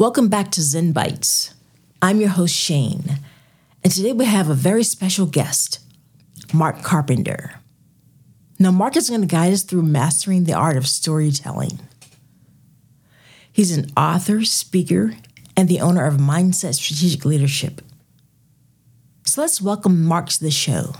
Welcome back to Zen Bites. I'm your host, Shane, and today we have a very special guest, Mark Carpenter. Now, Mark is going to guide us through mastering the art of storytelling. He's an author, speaker, and the owner of Mindset Strategic Leadership. So let's welcome Mark to the show.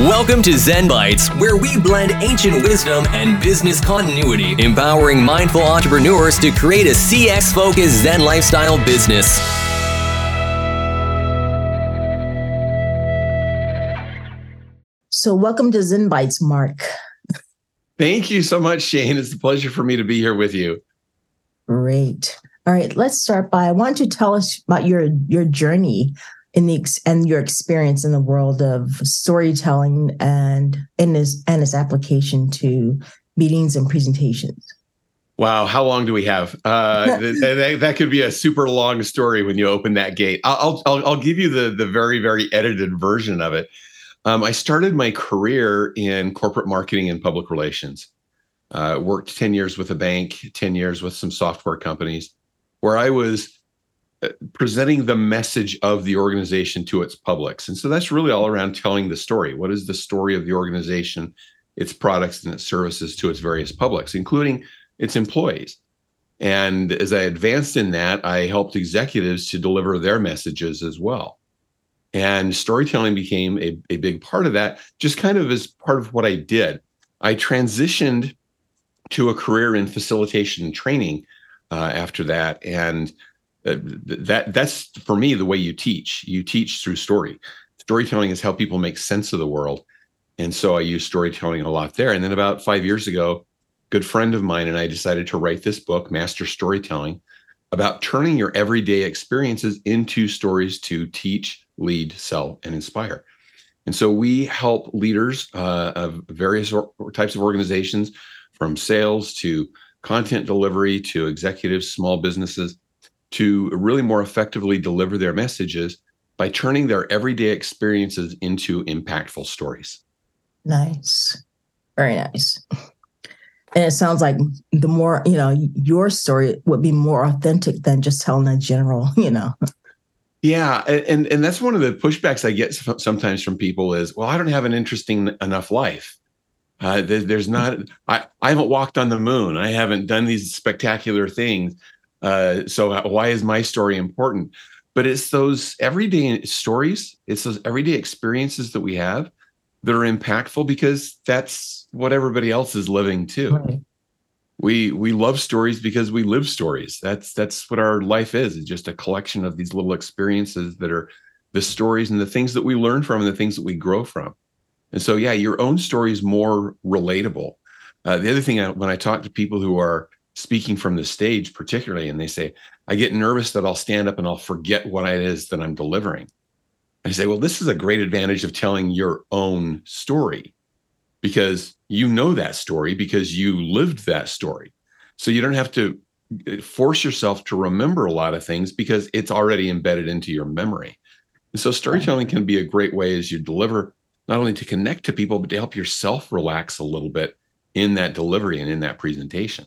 Welcome to Zen Bites, where we blend ancient wisdom and business continuity, empowering mindful entrepreneurs to create a CX focused Zen lifestyle business. So, welcome to Zen Bites, Mark. Thank you so much, Shane. It's a pleasure for me to be here with you. Great. All right, let's start by I want to tell us about your your journey in the and your experience in the world of storytelling and in this and its application to meetings and presentations. Wow, how long do we have? Uh, that, that, could be a super long story when you open that gate. I'll I'll, I'll give you the the very very edited version of it. Um, I started my career in corporate marketing and public relations. Uh, worked ten years with a bank, ten years with some software companies, where I was presenting the message of the organization to its publics. And so that's really all around telling the story. What is the story of the organization, its products, and its services to its various publics, including its employees? And as I advanced in that, I helped executives to deliver their messages as well. And storytelling became a, a big part of that, just kind of as part of what I did. I transitioned to a career in facilitation and training uh, after that. And uh, that that's for me the way you teach. You teach through story. Storytelling is how people make sense of the world, and so I use storytelling a lot there. And then about five years ago, good friend of mine and I decided to write this book, Master Storytelling, about turning your everyday experiences into stories to teach, lead, sell, and inspire. And so we help leaders uh, of various or- types of organizations, from sales to content delivery to executives, small businesses to really more effectively deliver their messages by turning their everyday experiences into impactful stories. Nice. Very nice. And it sounds like the more, you know, your story would be more authentic than just telling a general, you know. Yeah, and and that's one of the pushbacks I get sometimes from people is, well, I don't have an interesting enough life. Uh, there, there's not. I I haven't walked on the moon. I haven't done these spectacular things. Uh, so why is my story important? But it's those everyday stories, it's those everyday experiences that we have that are impactful because that's what everybody else is living too. Right. We we love stories because we live stories. That's that's what our life is. It's just a collection of these little experiences that are the stories and the things that we learn from and the things that we grow from. And so, yeah, your own story is more relatable. Uh, the other thing, I, when I talk to people who are speaking from the stage, particularly, and they say, I get nervous that I'll stand up and I'll forget what it is that I'm delivering. I say, well, this is a great advantage of telling your own story because you know that story because you lived that story. So you don't have to uh, force yourself to remember a lot of things because it's already embedded into your memory. And so storytelling can be a great way as you deliver, not only to connect to people, but to help yourself relax a little bit in that delivery and in that presentation.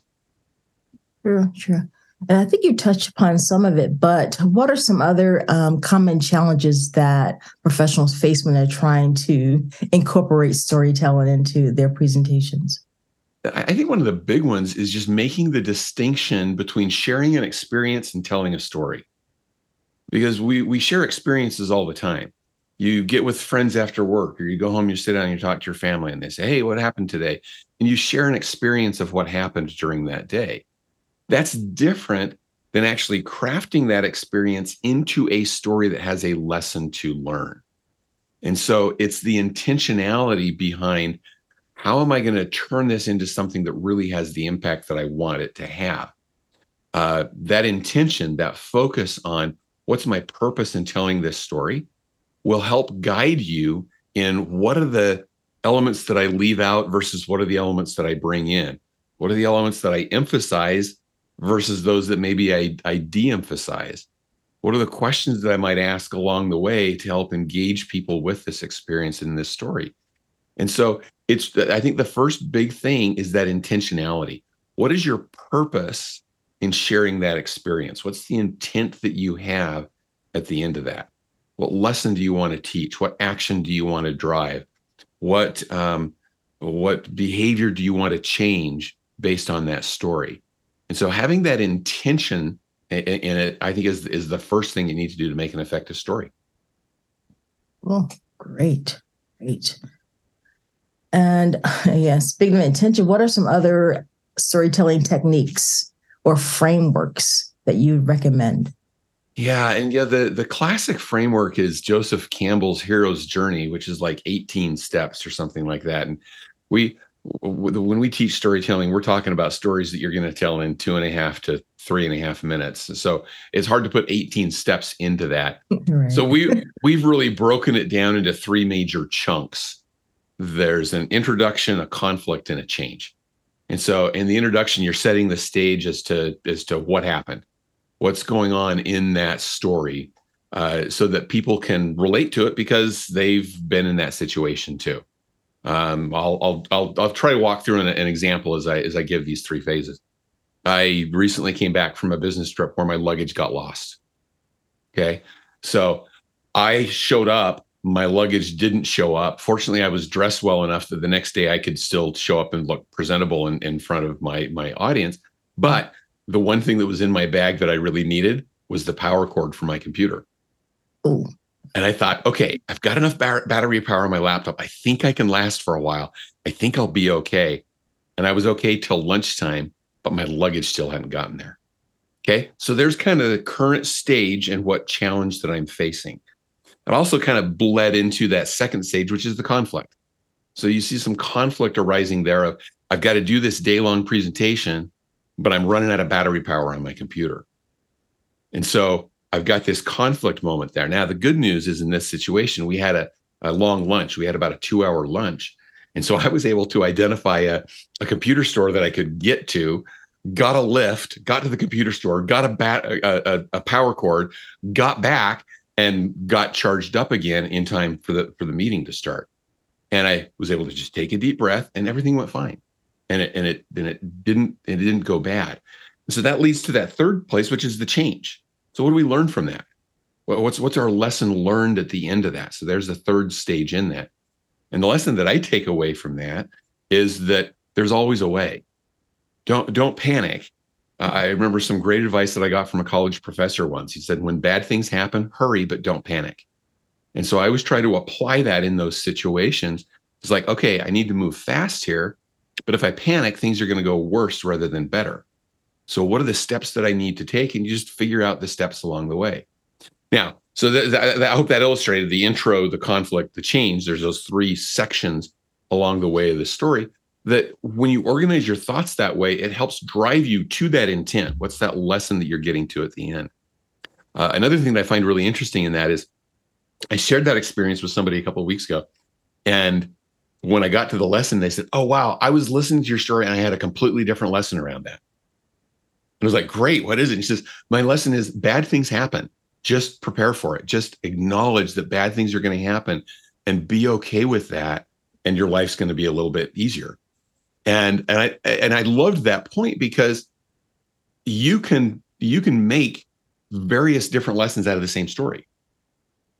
Sure, sure. And I think you touched upon some of it, but what are some other um, common challenges that professionals face when they're trying to incorporate storytelling into their presentations? I think one of the big ones is just making the distinction between sharing an experience and telling a story. Because we we share experiences all the time. You get with friends after work, or you go home, you sit down, and you talk to your family, and they say, Hey, what happened today? And you share an experience of what happened during that day that's different than actually crafting that experience into a story that has a lesson to learn. And so it's the intentionality behind how am I going to turn this into something that really has the impact that I want it to have? Uh, that intention, that focus on what's my purpose in telling this story will help guide you in what are the elements that I leave out versus what are the elements that I bring in? What are the elements that I emphasize versus those that maybe I, I de emphasize? What are the questions that I might ask along the way to help engage people with this experience in this story? And so it's, I think the first big thing is that intentionality. What is your purpose in sharing that experience? What's the intent that you have at the end of that? What lesson do you want to teach? What action do you want to drive? What um, what behavior do you want to change based on that story? And so having that intention in it, I think is is the first thing you need to do to make an effective story. Well, great, great. And yeah, speaking of intention, what are some other storytelling techniques or frameworks that you'd recommend? Yeah, and yeah, the the classic framework is Joseph Campbell's Hero's Journey, which is like 18 steps or something like that. And we when we teach storytelling, we're talking about stories that you're going to tell in two and a half to three and a half minutes. So it's hard to put 18 steps into that. Right. So we we've really broken it down into three major chunks. There's an introduction, a conflict, and a change. And so in the introduction, you're setting the stage as to as to what happened, what's going on in that story, uh, so that people can relate to it because they've been in that situation too. Um, I'll, I'll, I'll, I'll try to walk through an, an example as I, as I give these three phases. I recently came back from a business trip where my luggage got lost. Okay. So I showed up, my luggage didn't show up. Fortunately, I was dressed well enough that the next day I could still show up and look presentable in, in front of my, my audience. But the one thing that was in my bag that I really needed was the power cord for my computer. Ooh. And I thought, okay, I've got enough bar- battery power on my laptop. I think I can last for a while. I think I'll be okay. And I was okay till lunchtime, but my luggage still hadn't gotten there. Okay. So there's kind of the current stage and what challenge that I'm facing. It also kind of bled into that second stage, which is the conflict. So you see some conflict arising there of I've got to do this day long presentation, but I'm running out of battery power on my computer. And so I've got this conflict moment there. Now, the good news is in this situation, we had a, a long lunch. We had about a two hour lunch. And so I was able to identify a, a computer store that I could get to, got a lift, got to the computer store, got a, bat, a, a, a power cord, got back, and got charged up again in time for the for the meeting to start. And I was able to just take a deep breath, and everything went fine. And it and it and it didn't it didn't go bad. so that leads to that third place, which is the change. So what do we learn from that? What's what's our lesson learned at the end of that? So there's the third stage in that. And the lesson that I take away from that is that there's always a way. Don't don't panic. Uh, I remember some great advice that I got from a college professor once. He said, "When bad things happen, hurry but don't panic." And so I always try to apply that in those situations. It's like, okay, I need to move fast here, but if I panic, things are going to go worse rather than better. So, what are the steps that I need to take? And you just figure out the steps along the way. Now, so th- th- I hope that illustrated the intro, the conflict, the change. There's those three sections along the way of the story. That when you organize your thoughts that way, it helps drive you to that intent. What's that lesson that you're getting to at the end? Uh, another thing that I find really interesting in that is I shared that experience with somebody a couple of weeks ago. And when I got to the lesson, they said, Oh, wow, I was listening to your story and I had a completely different lesson around that. I was like, great, what is it? he says, my lesson is bad things happen. Just prepare for it. Just acknowledge that bad things are going to happen and be okay with that. And your life's going to be a little bit easier. And and I and I loved that point because you can you can make various different lessons out of the same story.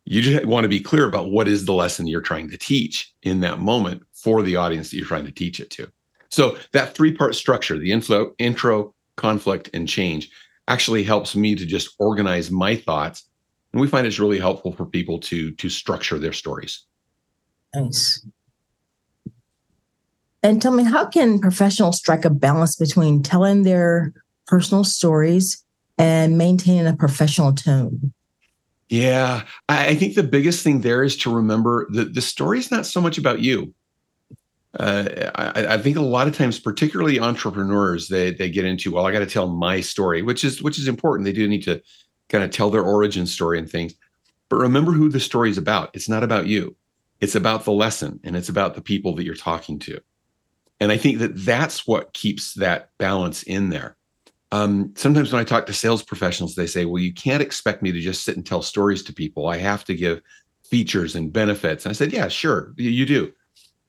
You just want to be clear about what is the lesson you're trying to teach in that moment for the audience that you're trying to teach it to. So that three part structure, the inflow, intro, conflict and change actually helps me to just organize my thoughts. And we find it's really helpful for people to to structure their stories. Nice. And tell me how can professionals strike a balance between telling their personal stories and maintaining a professional tone? Yeah i think the biggest thing there is to remember that the story is not so much about you uh, I, I, think a lot of times, particularly entrepreneurs, they they get into well, I got to tell my story, which is which is important. They do need to kind of tell their origin story and things. But remember who the story is about. It's not about you. It's about the lesson, and it's about the people that you're talking to. And I think that that's what keeps that balance in there. Um, sometimes when I talk to sales professionals, they say, "Well, you can't expect me to just sit and tell stories to people. I have to give features and benefits." And I said, "Yeah, sure, you do."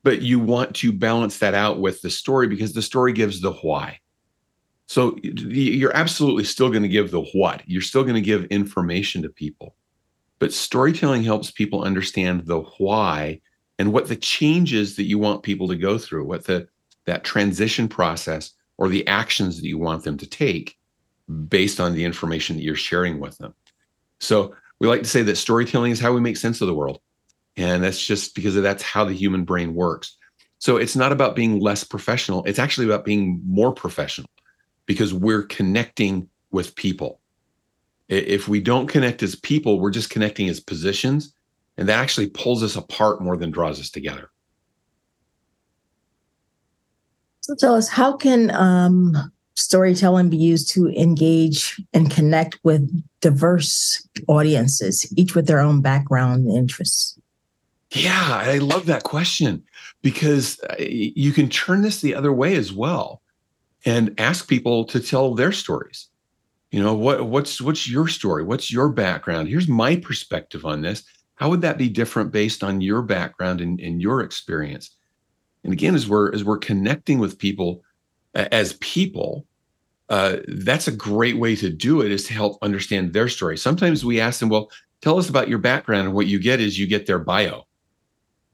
But you want to balance that out with the story because the story gives the why. So you're absolutely still going to give the what. You're still going to give information to people. But storytelling helps people understand the why and what the changes that you want people to go through, what the that transition process or the actions that you want them to take based on the information that you're sharing with them. So we like to say that storytelling is how we make sense of the world. And that's just because that's how the human brain works. So it's not about being less professional. It's actually about being more professional because we're connecting with people. If we don't connect as people, we're just connecting as positions. And that actually pulls us apart more than draws us together. So tell us, how can um, storytelling be used to engage and connect with diverse audiences, each with their own background and interests? Yeah, I love that question because uh, you can turn this the other way as well and ask people to tell their stories. You know, what what's what's your story? What's your background? Here's my perspective on this. How would that be different based on your background and, and your experience? And again, as we're as we're connecting with people as people, uh, that's a great way to do it is to help understand their story. Sometimes we ask them, well, tell us about your background. And what you get is you get their bio.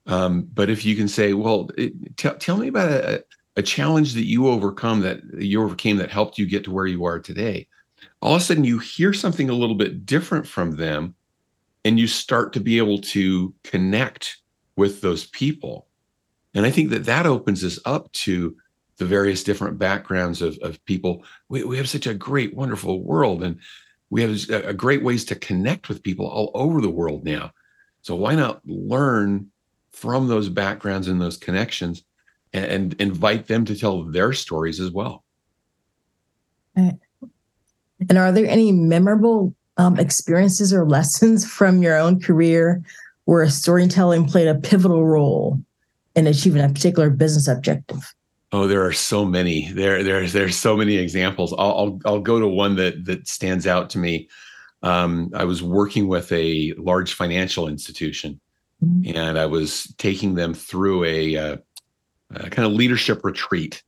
Um, but if you can say, well, it, t- tell me about a, a challenge that you overcome that you overcame that helped you get to where you are today. All of a sudden, you hear something a little bit different from them, and you start to be able to connect with those people. And I think that that opens us up to the various different backgrounds of, of people. We, we have such a great, wonderful world, and we have a, a great ways to connect with people all over the world now. So why not learn from those backgrounds and those connections and, and invite them to tell their stories as well? And are there any memorable um, experiences or lessons from your own career where storytelling played a pivotal role in achieving a particular business objective? Oh, there are so many. There, there's there's so many examples. I'll, I'll I'll go to one that that stands out to me. Um, I was working with a large financial institution, mm-hmm. and I was taking them through a, a, uh, a kind of leadership retreat.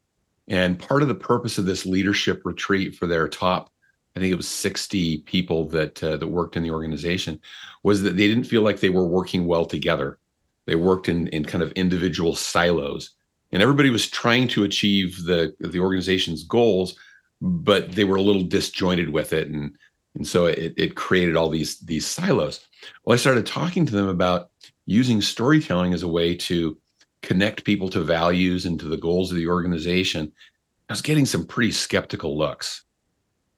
And part of the purpose of this leadership retreat for their top, I think it was 60 people that uh, that worked in the organization, was that they didn't feel like they were working well together. They worked in in kind of individual silos and everybody was trying to achieve the the organization's goals but they were a little disjointed with it and and so it, it created all these these silos well i started talking to them about using storytelling as a way to connect people to values and to the goals of the organization i was getting some pretty skeptical looks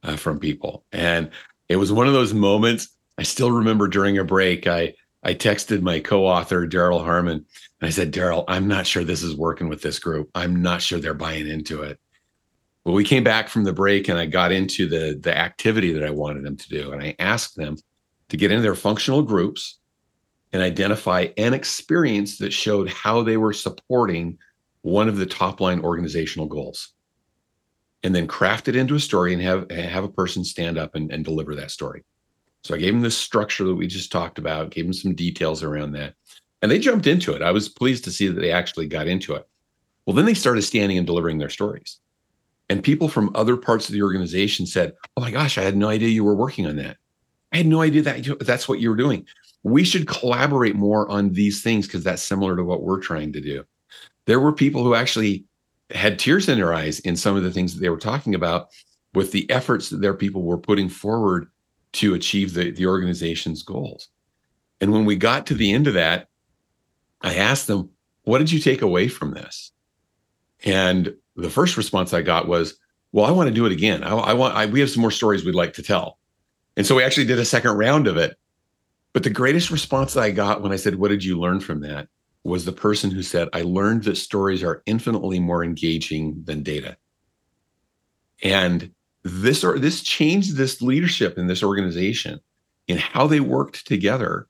uh, from people and it was one of those moments i still remember during a break i i texted my co-author daryl harmon and I said, Daryl, I'm not sure this is working with this group. I'm not sure they're buying into it. Well, we came back from the break and I got into the, the activity that I wanted them to do. And I asked them to get into their functional groups and identify an experience that showed how they were supporting one of the top line organizational goals. And then craft it into a story and have, have a person stand up and, and deliver that story. So I gave them the structure that we just talked about, gave them some details around that and they jumped into it. I was pleased to see that they actually got into it. Well, then they started standing and delivering their stories. And people from other parts of the organization said, Oh my gosh, I had no idea you were working on that. I had no idea that that's what you were doing. We should collaborate more on these things because that's similar to what we're trying to do. There were people who actually had tears in their eyes in some of the things that they were talking about with the efforts that their people were putting forward to achieve the, the organization's goals. And when we got to the end of that, I asked them, what did you take away from this? And the first response I got was, well, I want to do it again. I, I want, I, we have some more stories we'd like to tell. And so we actually did a second round of it. But the greatest response I got when I said, what did you learn from that? Was the person who said, I learned that stories are infinitely more engaging than data. And this or this changed this leadership in this organization in how they worked together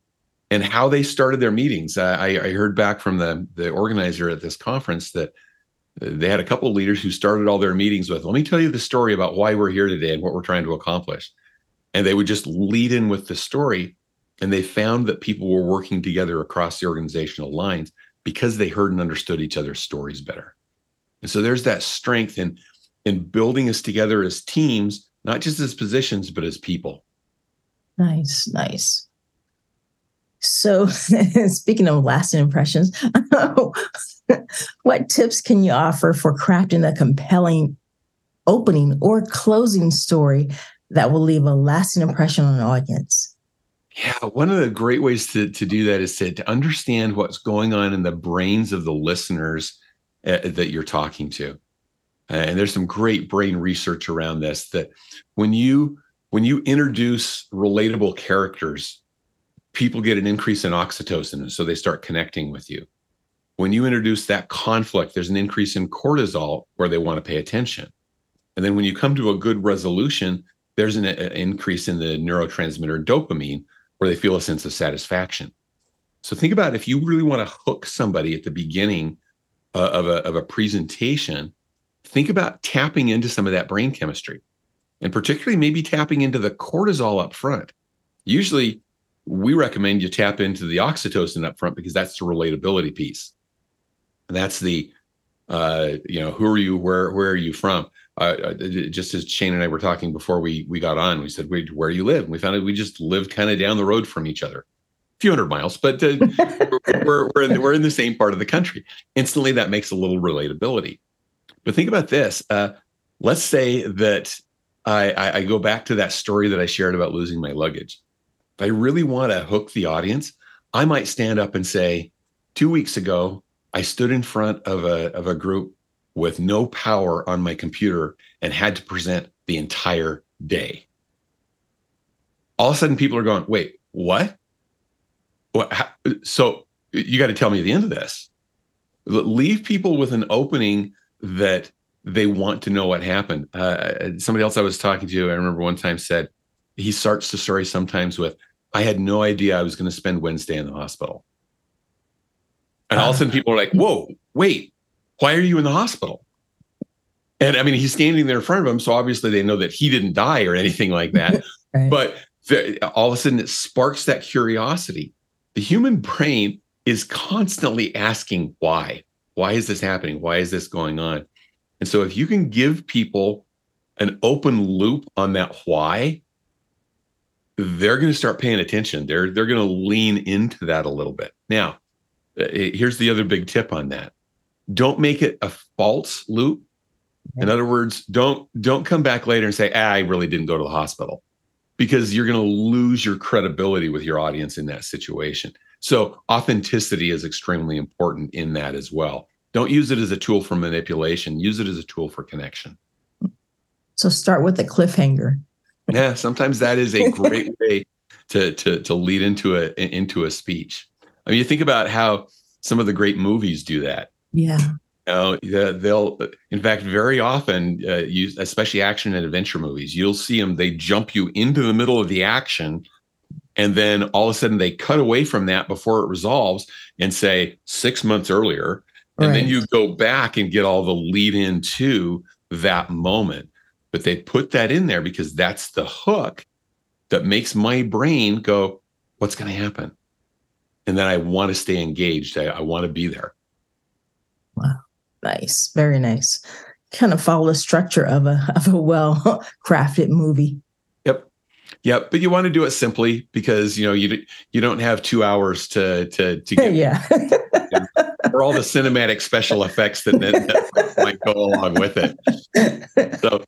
and how they started their meetings. I, I heard back from the, the organizer at this conference that uh, they had a couple of leaders who started all their meetings with, let me tell you the story about why we're here today and what we're trying to accomplish. And they would just lead in with the story. And they found that people were working together across the organizational lines because they heard and understood each other's stories better. And so there's that strength in in building us together as teams, not just as positions, but as people. Nice, nice. So, speaking of lasting impressions, what tips can you offer for crafting a compelling opening or closing story that will leave a lasting impression on an audience? Yeah, one of the great ways to, to do that is to, to understand what's going on in the brains of the listeners uh, that you're talking to. Uh, and there's some great brain research around this that when you when you introduce relatable characters, people get an increase in oxytocin, and so they start connecting with you. When you introduce that conflict, there's an increase in cortisol where they want to pay attention. And then when you come to a good resolution, there's an, an increase in the neurotransmitter dopamine where they feel a sense of satisfaction. So think about if you really want to hook somebody at the beginning uh, of, a, of a presentation, think about tapping into some of that brain chemistry and particularly maybe tapping into the cortisol up front. Usually, we recommend you tap into the oxytocin up front because that's the relatability piece. That's the, uh, you know, who are you? Where where are you from? Uh, just as Shane and I were talking before we we got on, we said, "Wait, where do you live?" And we found out we just live kind of down the road from each other, a few hundred miles, but uh, we're we're in, the, we're in the same part of the country. Instantly, that makes a little relatability. But think about this. Uh, let's say that I, I, go back to that story that I shared about losing my luggage. If I really want to hook the audience, I might stand up and say, two weeks ago, I stood in front of a, of a group with no power on my computer and had to present the entire day. All of a sudden, people are going, wait, what? what how, so you got to tell me the end of this. Leave people with an opening that they want to know what happened. Uh, somebody else I was talking to, I remember one time said he starts the story sometimes with, "I had no idea I was going to spend Wednesday in the hospital," and all of a sudden people are like, "Whoa, wait, why are you in the hospital?" And I mean, he's standing there in front of them, so obviously they know that he didn't die or anything like that. right. But the, all of a sudden, it sparks that curiosity. The human brain is constantly asking why. Why is this happening? Why is this going on? And so if you can give people an open loop on that why, they're going to start paying attention. They're they're going to lean into that a little bit. Now, uh, here's the other big tip on that. Don't make it a false loop. In other words, don't don't come back later and say, ah, "I really didn't go to the hospital." Because you're going to lose your credibility with your audience in that situation. So, authenticity is extremely important in that as well. Don't use it as a tool for manipulation. Use it as a tool for connection. So start with a cliffhanger. yeah, sometimes that is a great way to to to lead into a into a speech. I mean, you think about how some of the great movies do that. Yeah. You know, they'll, in fact, very often uh, use, especially action and adventure movies. You'll see them; they jump you into the middle of the action, and then all of a sudden they cut away from that before it resolves and say six months earlier and right. then you go back and get all the lead into that moment. But they put that in there because that's the hook that makes my brain go, what's going to happen? And then I want to stay engaged. I, I want to be there. Wow. Nice. Very nice. Kind of follow the structure of a of a well crafted movie. Yep. Yep. But you want to do it simply because you know you you don't have two hours to to to get yeah for all the cinematic special effects that, that might go along with it. So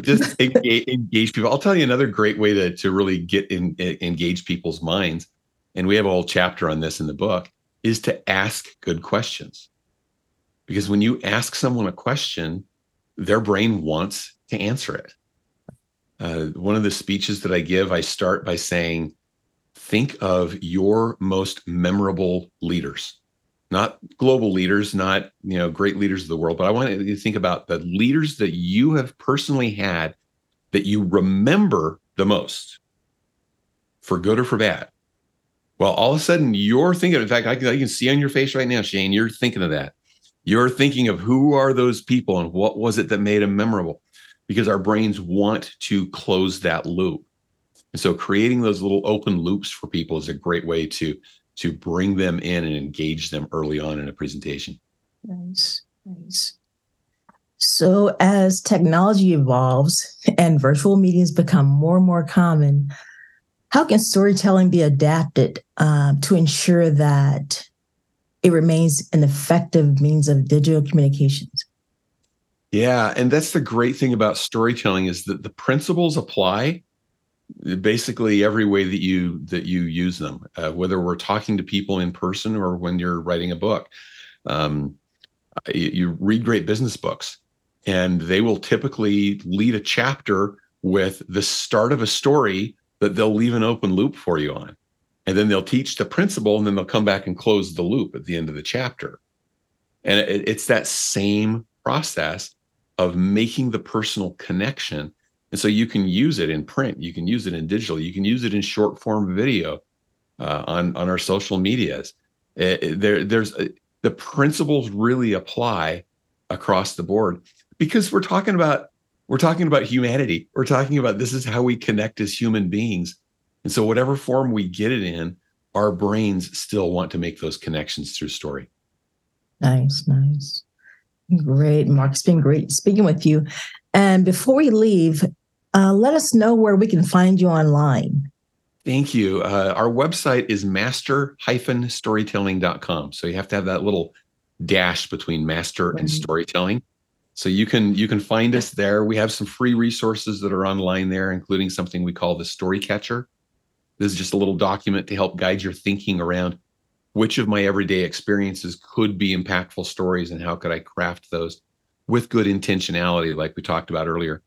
just engage, engage, people. I'll tell you another great way to, to really get in, engage people's minds. And we have a whole chapter on this in the book is to ask good questions. Because when you ask someone a question, their brain wants to answer it. Uh, one of the speeches that I give, I start by saying, think of your most memorable leaders not global leaders, not you know great leaders of the world, but I want you to think about the leaders that you have personally had that you remember the most, for good or for bad. Well, all of a sudden you're thinking. In fact, I I can see on your face right now, Shane. You're thinking of that. You're thinking of who are those people and what was it that made them memorable, because our brains want to close that loop. And so, creating those little open loops for people is a great way to to bring them in and engage them early on in a presentation. Nice, nice. So, as technology evolves and virtual meetings become more and more common, how can storytelling be adapted uh, to ensure that it remains an effective means of digital communications? Yeah, and that's the great thing about storytelling is that the principles apply basically every way that you that you use them, uh, whether we're talking to people in person or when you're writing a book. Um, you, you read great business books and they will typically lead a chapter with the start of a story that they'll leave an open loop for you on. And then they'll teach the principle and then they'll come back and close the loop at the end of the chapter. And it, it's that same process of making the personal connection. And so you can use it in print, you can use it in digital, you can use it in short form video uh, on, on our social medias. It, it, there, there's a, the principles really apply across the board because we're talking about we're talking about humanity we're talking about this is how we connect as human beings and so whatever form we get it in our brains still want to make those connections through story nice nice great mark it's been great speaking with you and before we leave uh, let us know where we can find you online Thank you. Uh, our website is master-storytelling.com. So you have to have that little dash between master and storytelling. So you can you can find us there. We have some free resources that are online there, including something we call the Story Catcher. This is just a little document to help guide your thinking around which of my everyday experiences could be impactful stories and how could I craft those with good intentionality, like we talked about earlier.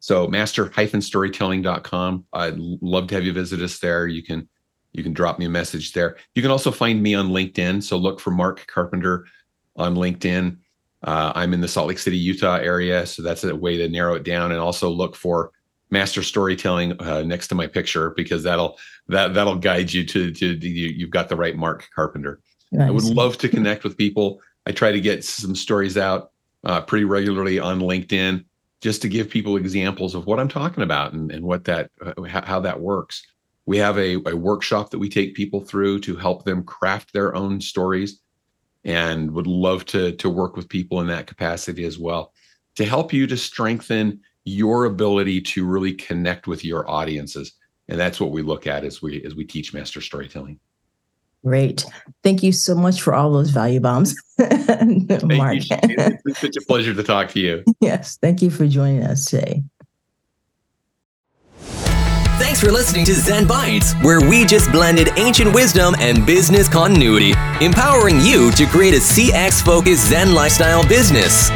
So master-storytelling.com. I'd love to have you visit us there. You can you can drop me a message there. You can also find me on LinkedIn. So look for Mark Carpenter on LinkedIn. Uh, I'm in the Salt Lake City, Utah area, so that's a way to narrow it down. And also look for Master Storytelling uh, next to my picture because that'll that that'll guide you to to you, you've got the right Mark Carpenter. Nice. I would love to connect with people. I try to get some stories out uh, pretty regularly on LinkedIn just to give people examples of what I'm talking about and, and what that uh, how that works. We have a, a workshop that we take people through to help them craft their own stories and would love to to work with people in that capacity as well to help you to strengthen your ability to really connect with your audiences and that's what we look at as we as we teach master storytelling Great. Thank you so much for all those value bombs, Mark. It's such a pleasure to talk to you. Yes. Thank you for joining us today. Thanks for listening to Zen Bites, where we just blended ancient wisdom and business continuity, empowering you to create a CX focused Zen lifestyle business.